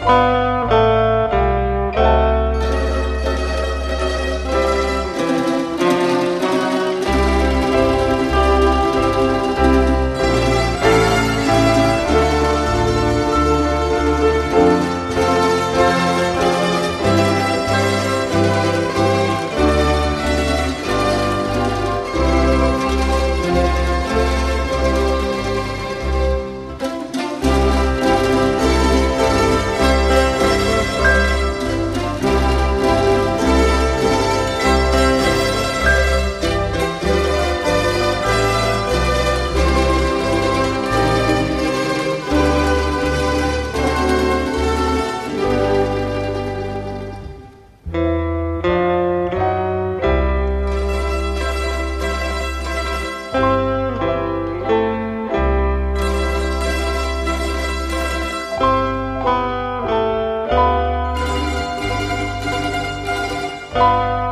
Música Música